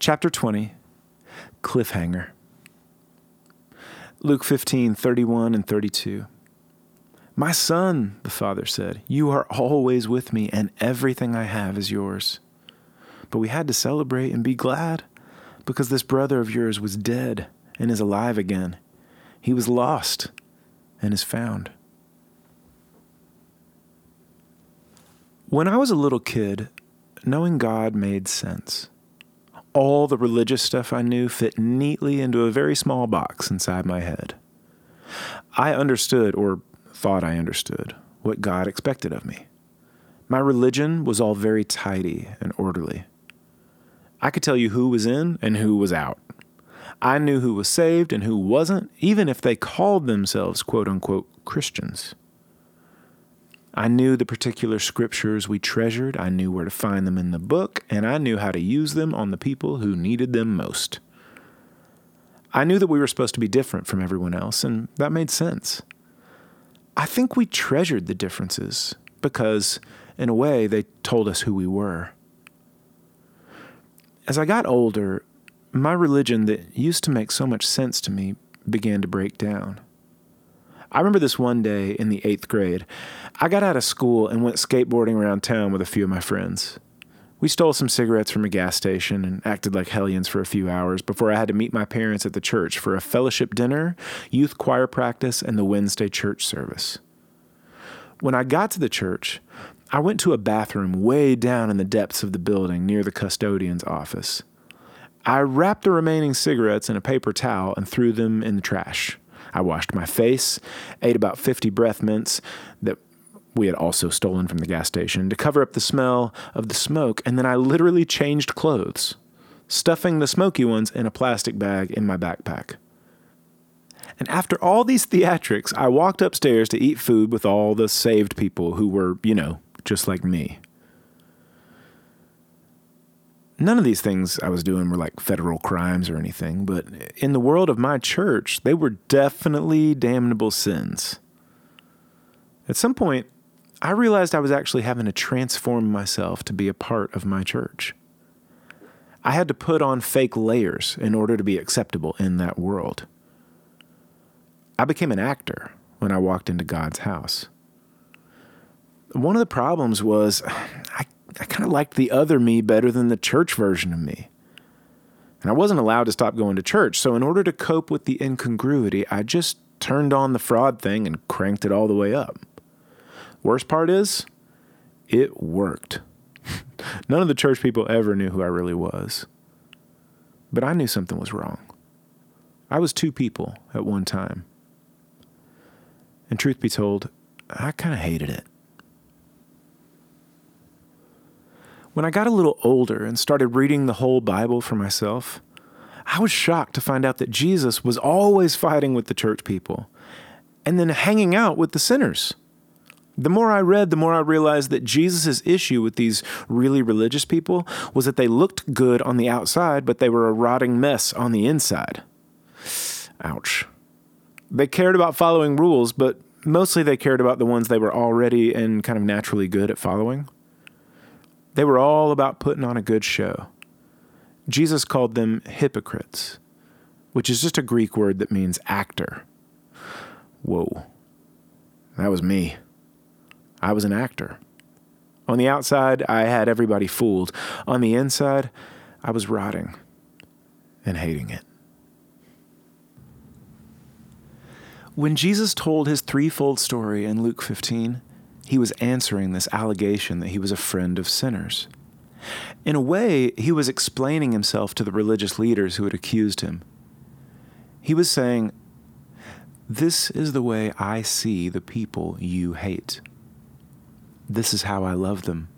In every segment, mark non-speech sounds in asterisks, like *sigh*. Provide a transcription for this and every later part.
Chapter 20 Cliffhanger. Luke 15, 31 and 32. My son, the father said, you are always with me, and everything I have is yours. But we had to celebrate and be glad because this brother of yours was dead and is alive again. He was lost and is found. When I was a little kid, knowing God made sense. All the religious stuff I knew fit neatly into a very small box inside my head. I understood, or thought I understood, what God expected of me. My religion was all very tidy and orderly. I could tell you who was in and who was out. I knew who was saved and who wasn't, even if they called themselves quote unquote Christians. I knew the particular scriptures we treasured, I knew where to find them in the book, and I knew how to use them on the people who needed them most. I knew that we were supposed to be different from everyone else, and that made sense. I think we treasured the differences because, in a way, they told us who we were. As I got older, my religion that used to make so much sense to me began to break down. I remember this one day in the eighth grade. I got out of school and went skateboarding around town with a few of my friends. We stole some cigarettes from a gas station and acted like hellions for a few hours before I had to meet my parents at the church for a fellowship dinner, youth choir practice, and the Wednesday church service. When I got to the church, I went to a bathroom way down in the depths of the building near the custodian's office. I wrapped the remaining cigarettes in a paper towel and threw them in the trash. I washed my face, ate about 50 breath mints that we had also stolen from the gas station to cover up the smell of the smoke, and then I literally changed clothes, stuffing the smoky ones in a plastic bag in my backpack. And after all these theatrics, I walked upstairs to eat food with all the saved people who were, you know, just like me. None of these things I was doing were like federal crimes or anything, but in the world of my church, they were definitely damnable sins. At some point, I realized I was actually having to transform myself to be a part of my church. I had to put on fake layers in order to be acceptable in that world. I became an actor when I walked into God's house. One of the problems was I kind of liked the other me better than the church version of me. And I wasn't allowed to stop going to church, so in order to cope with the incongruity, I just turned on the fraud thing and cranked it all the way up. Worst part is, it worked. *laughs* None of the church people ever knew who I really was. But I knew something was wrong. I was two people at one time. And truth be told, I kind of hated it. When I got a little older and started reading the whole Bible for myself, I was shocked to find out that Jesus was always fighting with the church people and then hanging out with the sinners. The more I read, the more I realized that Jesus' issue with these really religious people was that they looked good on the outside, but they were a rotting mess on the inside. Ouch. They cared about following rules, but mostly they cared about the ones they were already and kind of naturally good at following. They were all about putting on a good show. Jesus called them hypocrites, which is just a Greek word that means actor. Whoa, that was me. I was an actor. On the outside, I had everybody fooled. On the inside, I was rotting and hating it. When Jesus told his threefold story in Luke 15, he was answering this allegation that he was a friend of sinners. In a way, he was explaining himself to the religious leaders who had accused him. He was saying, This is the way I see the people you hate. This is how I love them.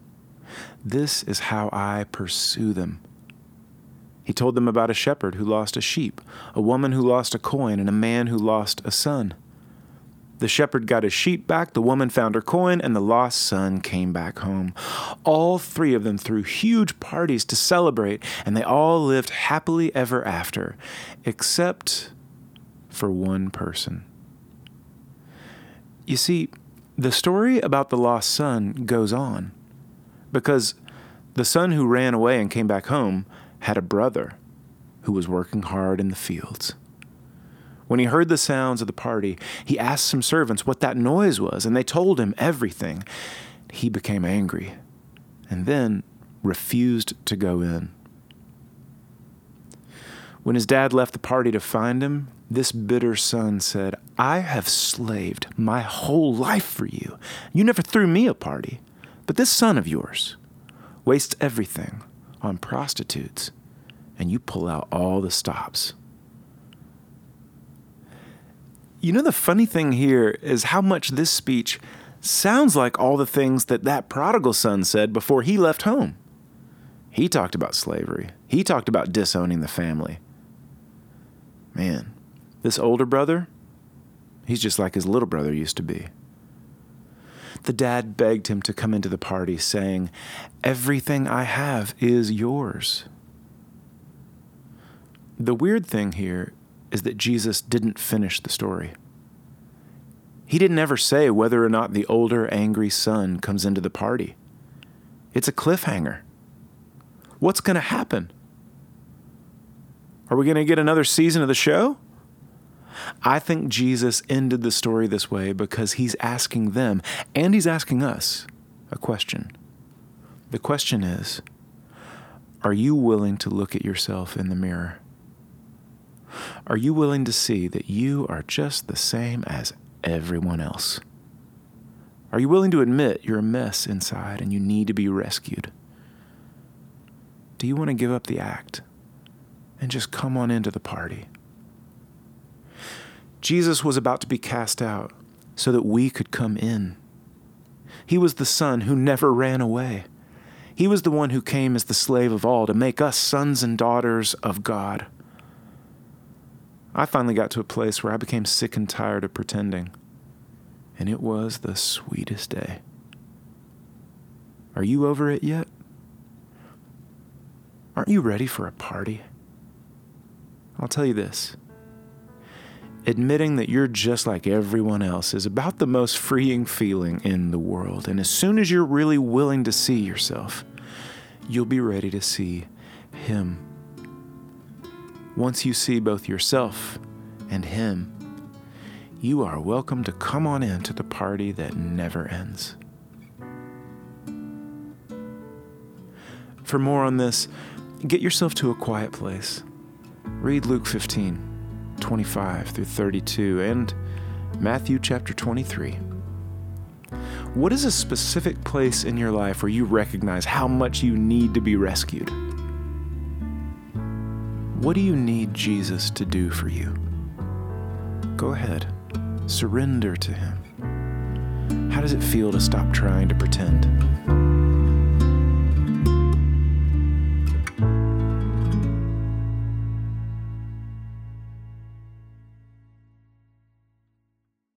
This is how I pursue them. He told them about a shepherd who lost a sheep, a woman who lost a coin, and a man who lost a son. The shepherd got his sheep back, the woman found her coin, and the lost son came back home. All three of them threw huge parties to celebrate, and they all lived happily ever after, except for one person. You see, the story about the lost son goes on because the son who ran away and came back home had a brother who was working hard in the fields. When he heard the sounds of the party, he asked some servants what that noise was, and they told him everything. He became angry and then refused to go in. When his dad left the party to find him, this bitter son said, I have slaved my whole life for you. You never threw me a party. But this son of yours wastes everything on prostitutes, and you pull out all the stops. You know, the funny thing here is how much this speech sounds like all the things that that prodigal son said before he left home. He talked about slavery, he talked about disowning the family. Man, this older brother, he's just like his little brother used to be. The dad begged him to come into the party, saying, Everything I have is yours. The weird thing here is that Jesus didn't finish the story. He didn't ever say whether or not the older, angry son comes into the party. It's a cliffhanger. What's going to happen? Are we going to get another season of the show? I think Jesus ended the story this way because he's asking them, and he's asking us, a question. The question is Are you willing to look at yourself in the mirror? Are you willing to see that you are just the same as everyone else? Are you willing to admit you're a mess inside and you need to be rescued? Do you want to give up the act and just come on into the party. Jesus was about to be cast out so that we could come in. He was the Son who never ran away. He was the one who came as the slave of all to make us sons and daughters of God. I finally got to a place where I became sick and tired of pretending, and it was the sweetest day. Are you over it yet? Aren't you ready for a party? I'll tell you this admitting that you're just like everyone else is about the most freeing feeling in the world. And as soon as you're really willing to see yourself, you'll be ready to see Him. Once you see both yourself and Him, you are welcome to come on in to the party that never ends. For more on this, get yourself to a quiet place Read Luke 15, 25 through 32, and Matthew chapter 23. What is a specific place in your life where you recognize how much you need to be rescued? What do you need Jesus to do for you? Go ahead, surrender to Him. How does it feel to stop trying to pretend?